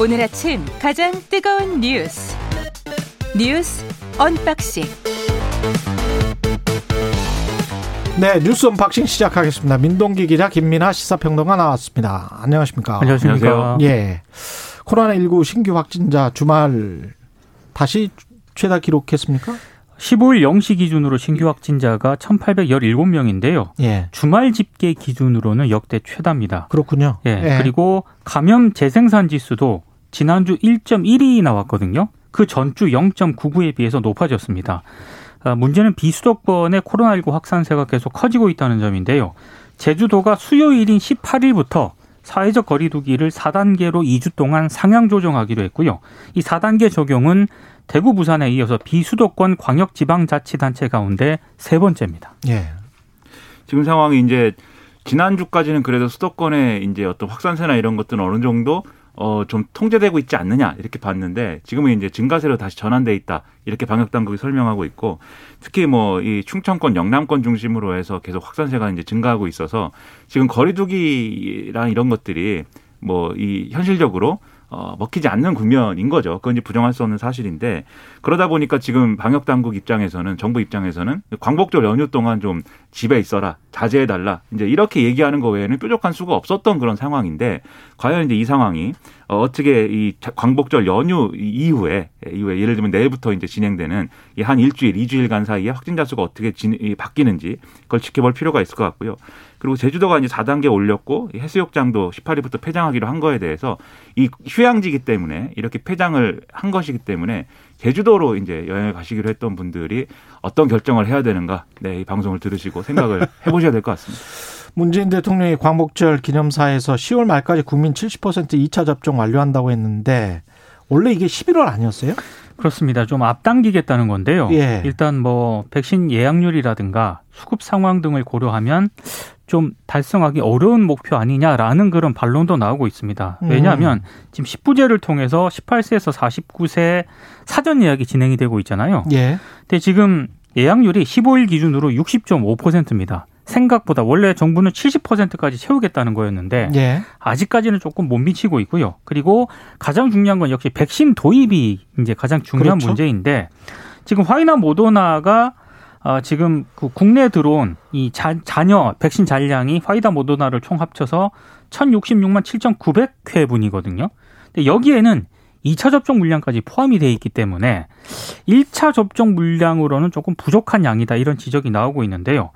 오늘 아침 가장 뜨거운 뉴스 뉴스 언박싱 네, 뉴스 언박싱 시작하겠습니다. 민동기 기자 김민아 시사평론가 나왔습니다. 안녕하십니까? 안녕하십니까? 예. 코로나 19 신규 확진자 주말 다시 최다 기록했습니까? 15일 0시 기준으로 신규 확진자가 1,817명인데요. 예. 주말 집계 기준으로는 역대 최다입니다. 그렇군요. 예. 그리고 감염 재생산 지수도 지난주 1.1이 나왔거든요. 그 전주 0.99에 비해서 높아졌습니다. 아, 문제는 비수도권의 코로나19 확산세가 계속 커지고 있다는 점인데요. 제주도가 수요일인 18일부터 사회적 거리두기를 4단계로 2주 동안 상향 조정하기로 했고요. 이 4단계 적용은 대구 부산에 이어서 비수도권 광역 지방자치단체 가운데 세 번째입니다. 예. 지금 상황이 이제 지난주까지는 그래도 수도권의 이제 어떤 확산세나 이런 것들은 어느 정도 어, 좀 통제되고 있지 않느냐 이렇게 봤는데 지금은 이제 증가세로 다시 전환돼 있다 이렇게 방역 당국이 설명하고 있고 특히 뭐 이 충청권, 영남권 중심으로 해서 계속 확산세가 이제 증가하고 있어서 지금 거리두기랑 이런 것들이 뭐 이 현실적으로 어, 먹히지 않는 국면인 거죠. 그건 이제 부정할 수 없는 사실인데 그러다 보니까 지금 방역 당국 입장에서는 정부 입장에서는 광복절 연휴 동안 좀 집에 있어라, 자제해 달라. 이제 이렇게 얘기하는 거 외에는 뾰족한 수가 없었던 그런 상황인데 과연 이제 이 상황이 어, 어떻게 이 광복절 연휴 이후에 이후에 예를 들면 내일부터 이제 진행되는 이 한 일주일, 이주일간 사이에 확진자 수가 어떻게 진, 바뀌는지 그걸 지켜볼 필요가 있을 것 같고요. 그리고 제주도가 이제 4단계 올렸고 해수욕장도 18일부터 폐장하기로 한 거에 대해서 이 휴양지기 때문에 이렇게 폐장을 한 것이기 때문에 제주도로 이제 여행을 가시기로 했던 분들이 어떤 결정을 해야 되는가, 네, 이 방송을 들으시고 생각을 해보셔야 될 것 같습니다. 문재인 대통령이 광복절 기념사에서 10월 말까지 국민 70% 2차 접종 완료한다고 했는데 원래 이게 11월 아니었어요? 그렇습니다. 좀 앞당기겠다는 건데요. 예. 일단 뭐 백신 예약률이라든가 수급 상황 등을 고려하면 좀 달성하기 어려운 목표 아니냐라는 그런 반론도 나오고 있습니다. 왜냐하면 지금 10부제를 통해서 18세에서 49세 사전 예약이 진행이 되고 있잖아요. 예. 근데 지금 예약률이 15일 기준으로 60.5%입니다. 생각보다 원래 정부는 70%까지 채우겠다는 거였는데 예. 아직까지는 조금 못 미치고 있고요. 그리고 가장 중요한 건 역시 백신 도입이 이제 가장 중요한 그렇죠. 문제인데 지금 화이나 모더나가 어, 지금 그 국내에 들어온 이 자, 잔여 백신 잔량이 화이다 모더나를 총 합쳐서 1066만 7,900회 분이거든요. 근데 여기에는 2차 접종 물량까지 포함이 돼 있기 때문에 1차 접종 물량으로는 조금 부족한 양이다 이런 지적이 나오고 있는데요.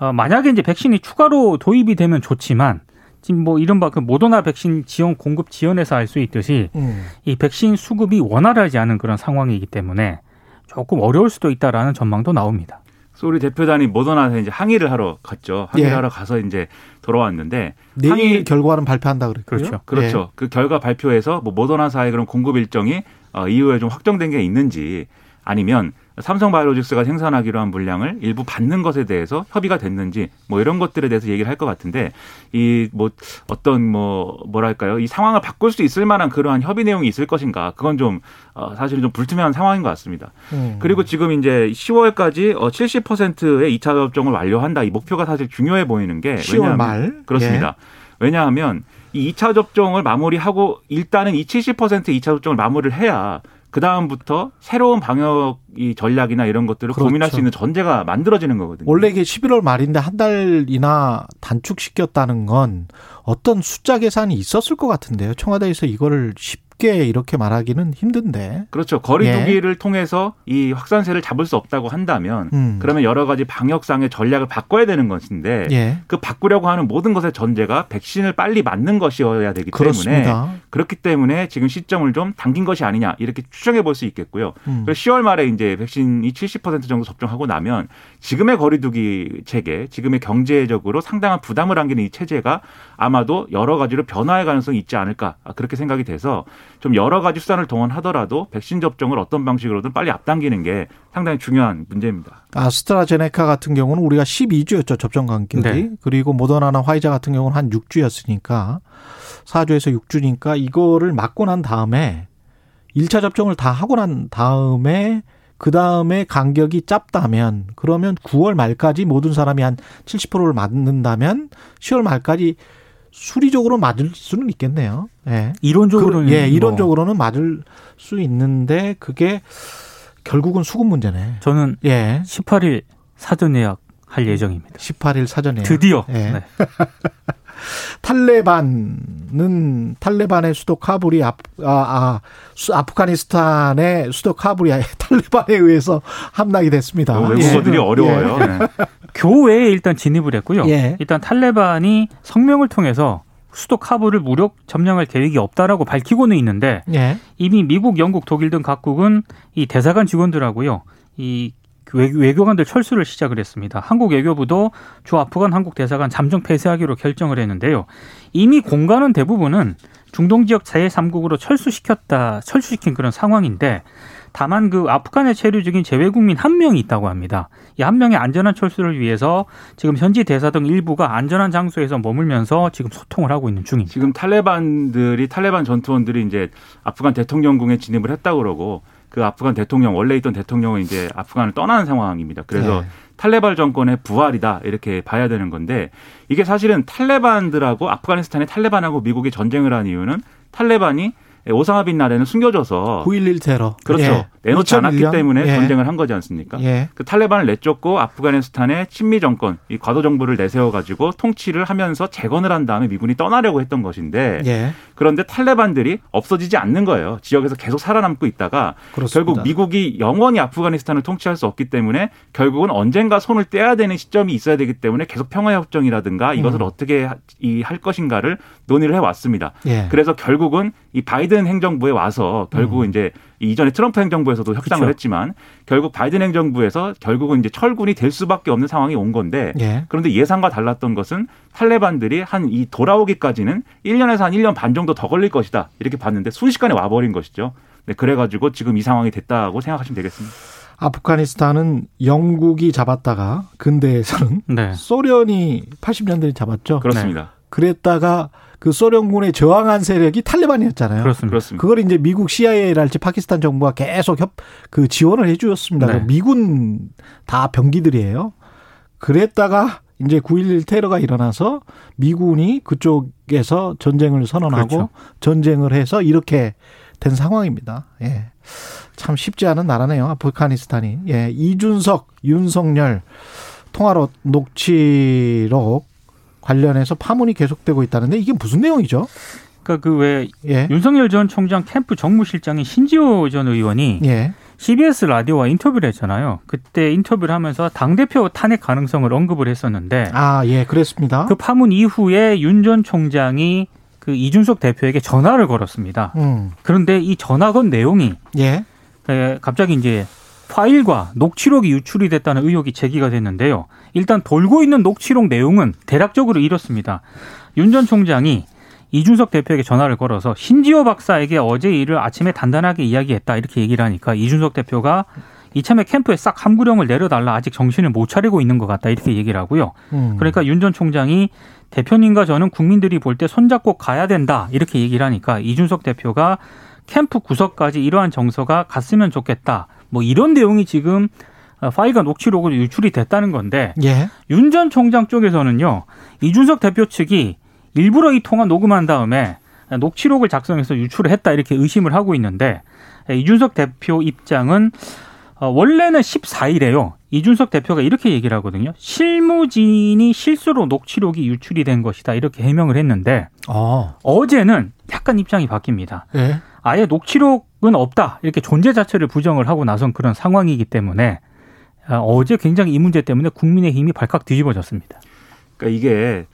어, 만약에 이제 백신이 추가로 도입이 되면 좋지만 지금 뭐 이른바 그 모더나 백신 지원 공급 지원에서 알 수 있듯이 음. 이 백신 수급이 원활하지 않은 그런 상황이기 때문에 조금 어려울 수도 있다라는 전망도 나옵니다. 소리 대표단이 모더나에 이제 항의를 하러 갔죠. 항의를 예. 하러 가서 이제 돌아왔는데 내일 항의 결과는 발표한다 그랬고요. 그렇죠. 그렇죠. 그 결과 발표에서 뭐 모더나사의 그런 공급 일정이 어, 이후에 좀 확정된 게 있는지 아니면 삼성바이오로직스가 생산하기로 한 물량을 일부 받는 것에 대해서 협의가 됐는지 뭐 이런 것들에 대해서 얘기를 할 것 같은데 이 뭐 어떤 뭐 뭐랄까요 이 상황을 바꿀 수 있을 만한 그러한 협의 내용이 있을 것인가 그건 좀 어, 사실은 좀 불투명한 상황인 것 같습니다. 음. 그리고 지금 이제 10월까지 어 70%의 2차 접종을 완료한다 이 목표가 사실 중요해 보이는 게 10월 왜냐하면 말 그렇습니다. 왜냐하면 이 2차 접종을 마무리하고 일단은 이 70% 2차 접종을 마무리를 해야 그 다음부터 새로운 방역 이 전략이나 이런 것들을 그렇죠. 고민할 수 있는 전제가 만들어지는 거거든요. 원래 이게 11월 말인데 한 달이나 단축시켰다는 건 어떤 숫자 계산이 있었을 것 같은데요. 청와대에서 이거를 쉽 게 이렇게 말하기는 힘든데. 그렇죠. 거리두기를 통해서 이 확산세를 잡을 수 없다고 한다면 음. 그러면 여러 가지 방역상의 전략을 바꿔야 되는 것인데 예. 그 바꾸려고 하는 모든 것의 전제가 백신을 빨리 맞는 것이어야 되기 때문에 그렇습니다. 그렇기 때문에 지금 시점을 좀 당긴 것이 아니냐 이렇게 추정해 볼 수 있겠고요. 음. 그래서 10월 말에 이제 백신이 70% 정도 접종하고 나면 지금의 거리두기 체계, 지금의 경제적으로 상당한 부담을 안기는 이 체제가 아마도 여러 가지로 변화할 가능성이 있지 않을까 그렇게 생각이 돼서 좀 여러 가지 수단을 동원하더라도 백신 접종을 어떤 방식으로든 빨리 앞당기는 게 상당히 중요한 문제입니다. 아스트라제네카 같은 경우는 우리가 12주였죠. 접종 간격이. 네. 그리고 모더나나 화이자 같은 경우는 한 6주였으니까 4주에서 6주니까 이거를 맞고 난 다음에 1차 접종을 다 하고 난 다음에 그 다음에 간격이 짧다면 그러면 9월 말까지 모든 사람이 한 70%를 맞는다면 10월 말까지 수리적으로 맞을 수는 있겠네요. 예. 이론적으로는 그, 예, 뭐 이론적으로는 맞을 수 있는데 그게 결국은 수급 문제네. 저는 예. 18일 사전 예약 할 예정입니다. 18일 사전에 드디어. 예. 네. 탈레반은 탈레반의 수도 카불이 아, 아, 아 수, 아프가니스탄의 수도 카불이 탈레반에 의해서 함락이 됐습니다. 어, 외국어들이 예. 어려워요. 네. 교외에 일단 진입을 했고요. 예. 일단 탈레반이 성명을 통해서 수도 카불을 무력 점령할 계획이 없다라고 밝히고는 있는데 예. 이미 미국, 영국, 독일 등 각국은 이 대사관 직원들하고요. 이 외- 외교관들 철수를 시작을 했습니다. 한국 외교부도 주 아프간 한국 대사관 잠정 폐쇄하기로 결정을 했는데요. 이미 공간은 대부분은 중동 지역 제3국으로 철수시켰다, 철수시킨 그런 상황인데 다만 그 아프간에 체류 중인 재외국민 한 명이 있다고 합니다. 이 한 명의 안전한 철수를 위해서 지금 현지 대사 등 일부가 안전한 장소에서 머물면서 지금 소통을 하고 있는 중입니다. 지금 탈레반들이 탈레반 전투원들이 이제 아프간 대통령궁에 진입을 했다 그러고 그 아프간 대통령 원래 있던 대통령은 이제 아프간을 떠나는 상황입니다. 그래서 네. 탈레반 정권의 부활이다 이렇게 봐야 되는 건데 이게 사실은 탈레반들하고 아프가니스탄의 탈레반하고 미국이 전쟁을 한 이유는 탈레반이 오사마 빈 라덴을 숨겨줘서 9.11 테러. 그렇죠. 예. 내놓지 않았기 2001년? 때문에 예. 전쟁을 한 거지 않습니까? 예. 그 탈레반을 내쫓고 아프가니스탄의 친미 정권, 이 과도 정부를 내세워 가지고 통치를 하면서 재건을 한 다음에 미군이 떠나려고 했던 것인데 예. 그런데 탈레반들이 없어지지 않는 거예요. 지역에서 계속 살아남고 있다가 그렇습니다. 결국 미국이 영원히 아프가니스탄을 통치할 수 없기 때문에 결국은 언젠가 손을 떼야 되는 시점이 있어야 되기 때문에 계속 평화 협정이라든가 이것을 음. 어떻게 할 것인가를 논의를 해 왔습니다. 예. 그래서 결국은 이 바이든 행정부에 와서 결국 은 이제 이 이전에 트럼프 행정부에서도 협상을 음. 그렇죠. 했지만 결국 바이든 행정부에서 결국은 이제 철군이 될 수밖에 없는 상황이 온 건데 예. 그런데 예상과 달랐던 것은 탈레반들이 한 이 돌아오기까지는 1년에서 한 1년 반 정도 더 걸릴 것이다. 이렇게 봤는데 순식간에 와버린 것이죠. 네, 그래가지고 지금 이 상황이 됐다고 생각하시면 되겠습니다. 아프가니스탄은 영국이 잡았다가 근대에서는 네. 소련이 80년대에 잡았죠. 그렇습니다. 그랬다가 그 소련군에 저항한 세력이 탈레반이었잖아요. 그렇습니다. 그렇습니다. 그걸 이제 미국 CIA랄지 파키스탄 정부가 계속 협, 그 지원을 해 주었습니다. 네. 미군 다 병기들이에요. 그랬다가 이제 9.11 테러가 일어나서 미군이 그쪽에서 전쟁을 선언하고 그렇죠. 전쟁을 해서 이렇게 된 상황입니다. 예. 참 쉽지 않은 나라네요. 아프가니스탄이. 예. 이준석, 윤석열 통화로 녹취록 관련해서 파문이 계속되고 있다는데 이게 무슨 내용이죠? 그러니까 그왜 예. 윤석열 전 총장 캠프 정무실장인 신지호 전 의원이 예. CBS 라디오와 인터뷰를 했잖아요. 그때 인터뷰를 하면서 당대표 탄핵 가능성을 언급을 했었는데 아, 예, 그랬습니다. 그 파문 이후에 윤 전 총장이 그 이준석 대표에게 전화를 걸었습니다. 음. 그런데 이 전화 건 내용이 예. 에, 갑자기 이제 파일과 녹취록이 유출이 됐다는 의혹이 제기가 됐는데요. 일단 돌고 있는 녹취록 내용은 대략적으로 이렇습니다. 윤 전 총장이 이준석 대표에게 전화를 걸어서 신지호 박사에게 어제 일을 아침에 단단하게 이야기했다 이렇게 얘기를 하니까 이준석 대표가 이참에 캠프에 싹 함구령을 내려달라 아직 정신을 못 차리고 있는 것 같다 이렇게 얘기를 하고요. 음. 그러니까 윤 전 총장이 대표님과 저는 국민들이 볼 때 손잡고 가야 된다 이렇게 얘기를 하니까 이준석 대표가 캠프 구석까지 이러한 정서가 갔으면 좋겠다. 뭐 이런 내용이 지금 어, 파일과 녹취록으로 유출이 됐다는 건데 예. 윤전 총장 쪽에서는요 이준석 대표 측이 일부러 이 통화 녹음한 다음에 녹취록을 작성해서 유출을 했다 이렇게 의심을 하고 있는데 이준석 대표 입장은 어, 원래는 14일에요. 이준석 대표가 이렇게 얘기를 하거든요. 실무진이 실수로 녹취록이 유출이 된 것이다 이렇게 해명을 했는데 어. 어제는 약간 입장이 바뀝니다. 예. 아예 녹취록은 없다 이렇게 존재 자체를 부정을 하고 나선 그런 상황이기 때문에 아, 어제 굉장히 이 문제 때문에 국민의힘이 발칵 뒤집어졌습니다. 그러니까 이게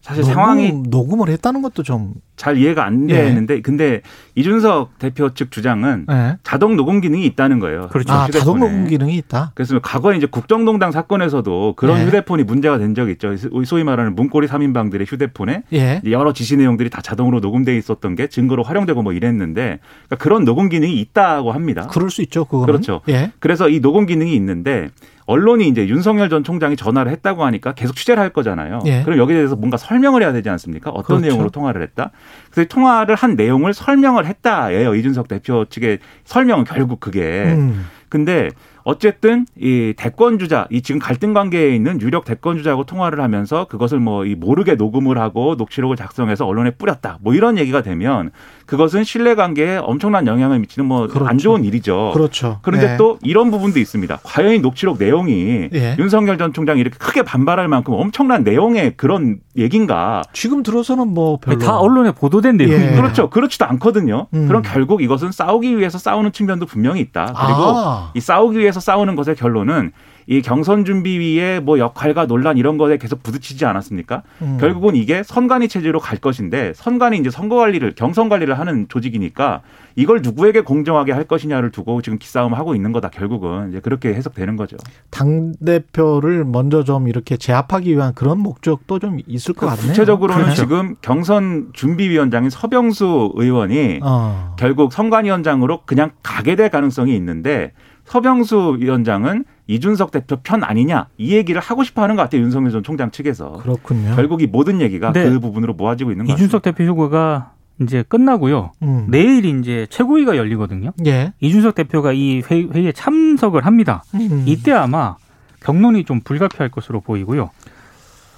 사실 녹음, 상황이 녹음을 했다는 것도 좀 잘 이해가 안 예. 되는데 근데 이준석 대표 측 주장은 예. 자동 녹음 기능이 있다는 거예요. 그렇죠. 아. 자동 녹음 기능이 있다. 그래서 과거에 이제 국정농단 사건에서도 그런 네. 휴대폰이 문제가 된 적이 있죠. 소위 말하는 문고리 3인방들의 휴대폰에 예. 여러 지시 내용들이 다 자동으로 녹음돼 있었던 게 증거로 활용되고 뭐 이랬는데 그러니까 그런 녹음 기능이 있다고 합니다. 그럴 수 있죠, 그거는. 그렇죠. 예. 그래서 이 녹음 기능이 있는데 언론이 이제 윤석열 전 총장이 전화를 했다고 하니까 계속 취재를 할 거잖아요. 예. 그럼 여기에 대해서 뭔가 설명을 해야 되지 않습니까? 어떤 그렇죠. 내용으로 통화를 했다? 그래서 이 통화를 한 내용을 설명을 했다예요. 이준석 대표 측의 설명은 결국 그게. 음. 근데 어쨌든 이 대권 주자, 이 지금 갈등 관계에 있는 유력 대권 주자하고 통화를 하면서 그것을 뭐 이 모르게 녹음을 하고 녹취록을 작성해서 언론에 뿌렸다. 뭐 이런 얘기가 되면 그것은 신뢰 관계에 엄청난 영향을 미치는 뭐안 그렇죠. 좋은 일이죠. 그렇죠. 그런데 네. 또 이런 부분도 있습니다. 과연 이 녹취록 내용이 예. 윤석열 전 총장이 이렇게 크게 반발할 만큼 엄청난 내용의 그런 얘기인가? 지금 들어서는 뭐 별로 다 언론에 보도된 예. 내용이에요. 그렇죠. 그렇지도 않거든요. 음. 그럼 결국 이것은 싸우기 위해서 싸우는 측면도 분명히 있다. 그리고 아. 이 싸우기 위해 서 싸우는 것의 결론은 이 경선 준비위의 뭐 역할과 논란 이런 것에 계속 부딪히지 않았습니까? 음. 결국은 이게 선관위 체제로 갈 것인데 선관위 이제 선거 관리를 경선 관리를 하는 조직이니까 이걸 누구에게 공정하게 할 것이냐를 두고 지금 기싸움을 하고 있는 거다. 결국은 이제 그렇게 해석되는 거죠. 당 대표를 먼저 좀 이렇게 제압하기 위한 그런 목적도 좀 있을 것 같네요. 구체적으로는 그렇죠. 지금 경선 준비위원장인 서병수 의원이 어. 결국 선관위원장으로 그냥 가게 될 가능성이 있는데 서병수 위원장은 이준석 대표 편 아니냐 이 얘기를 하고 싶어 하는 것 같아요 윤석열 전 총장 측에서 그렇군요. 결국 이 모든 얘기가 네. 그 부분으로 모아지고 있는 것 같습니다. 이준석 대표 휴가가 이제 끝나고요. 음. 내일 이제 최고위가 열리거든요. 예. 이준석 대표가 이 회의, 회의에 참석을 합니다. 음. 이때 아마 격론이 좀 불가피할 것으로 보이고요.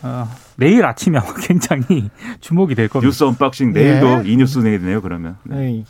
어, 내일 아침에 아마 굉장히 주목이 될 겁니다. 뉴스 언박싱 내일도 예. 이 뉴스 내네요 그러면. 네.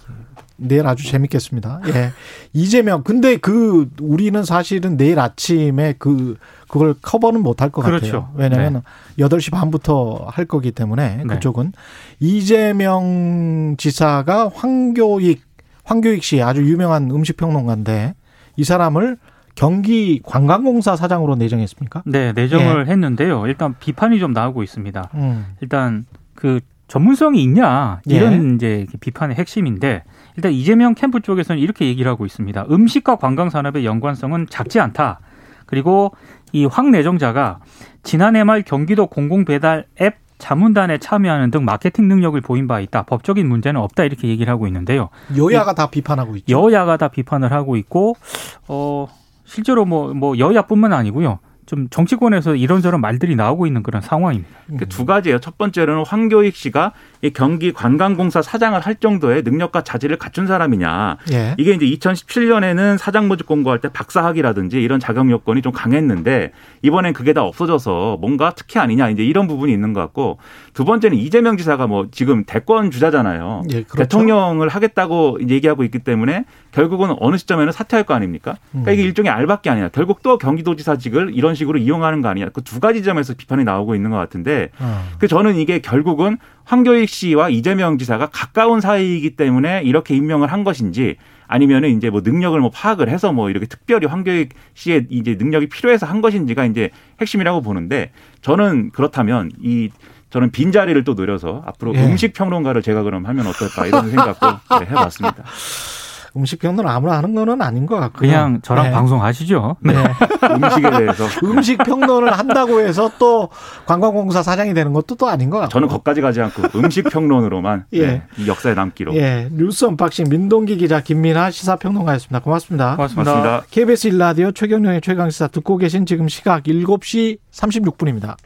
내일 아주 재밌겠습니다. 예. 이재명 근데 그 우리는 사실은 내일 아침에 그 그걸 커버는 못 할 것 그렇죠. 같아요. 왜냐하면 여덟 시 반부터 할 거기 때문에 네. 그쪽은 이재명 지사가 황교익 황교익 씨 아주 유명한 음식 평론가인데 이 사람을 경기 관광공사 사장으로 내정했습니까? 네, 내정을 했는데요. 일단 비판이 좀 나오고 있습니다. 음. 일단 그 전문성이 있냐 이런 이제 비판의 핵심인데 일단 이재명 캠프 쪽에서는 이렇게 얘기를 하고 있습니다. 음식과 관광 산업의 연관성은 작지 않다. 그리고 이 황 내정자가 지난해 말 경기도 공공배달 앱 자문단에 참여하는 등 마케팅 능력을 보인 바 있다. 법적인 문제는 없다 이렇게 얘기를 하고 있는데요. 여야가 다 비판하고 있죠. 여야가 다 비판을 하고 있고 어 실제로 뭐뭐 여야뿐만 아니고요. 좀 정치권에서 이런저런 말들이 나오고 있는 그런 상황입니다. 그두 가지예요. 첫 번째로는 황교익 씨가 이 경기 관광공사 사장을 할 정도의 능력과 자질을 갖춘 사람이냐. 예. 이게 이제 2017년에는 사장 모집 공고할 때 박사학위라든지 이런 자격 요건이 좀 강했는데 이번엔 그게 다 없어져서 뭔가 특혜 아니냐 이제 이런 부분이 있는 것 같고 두 번째는 이재명 지사가 뭐 지금 대권 주자잖아요. 예, 그렇죠. 대통령을 하겠다고 얘기하고 있기 때문에 결국은 어느 시점에는 사퇴할 거 아닙니까? 그러니까 음. 이게 일종의 알박기 아니냐. 결국 또 경기도지사직을 이런 식으로 이용하는 거 아니냐. 그 두 가지 점에서 비판이 나오고 있는 것 같은데 어. 그 저는 이게 결국은 황교익 씨와 이재명 지사가 가까운 사이이기 때문에 이렇게 임명을 한 것인지 아니면은 이제 뭐 능력을 뭐 파악을 해서 뭐 이렇게 특별히 황교익 씨의 이제 능력이 필요해서 한 것인지가 이제 핵심이라고 보는데 저는 그렇다면 이 저는 빈 자리를 또 노려서 앞으로 예. 음식 평론가를 제가 그럼 하면 어떨까 이런 생각도 네, 해봤습니다. 음식 평론 아무나 하는 거는 아닌 것 같고요. 그냥 저랑 네. 방송하시죠. 네. 음식에 대해서 음식 평론을 한다고 해서 또 관광공사 사장이 되는 것도 또 아닌 것 같고. 저는 거기까지 가지 않고 음식 평론으로만 예. 네, 이 역사에 남기로 예, 뉴스 언박싱 민동기 기자 김민아 시사평론가였습니다. 고맙습니다. 고맙습니다. 고맙습니다. KBS 일라디오 최경영의 최강시사 듣고 계신 지금 시각 7시 36분입니다.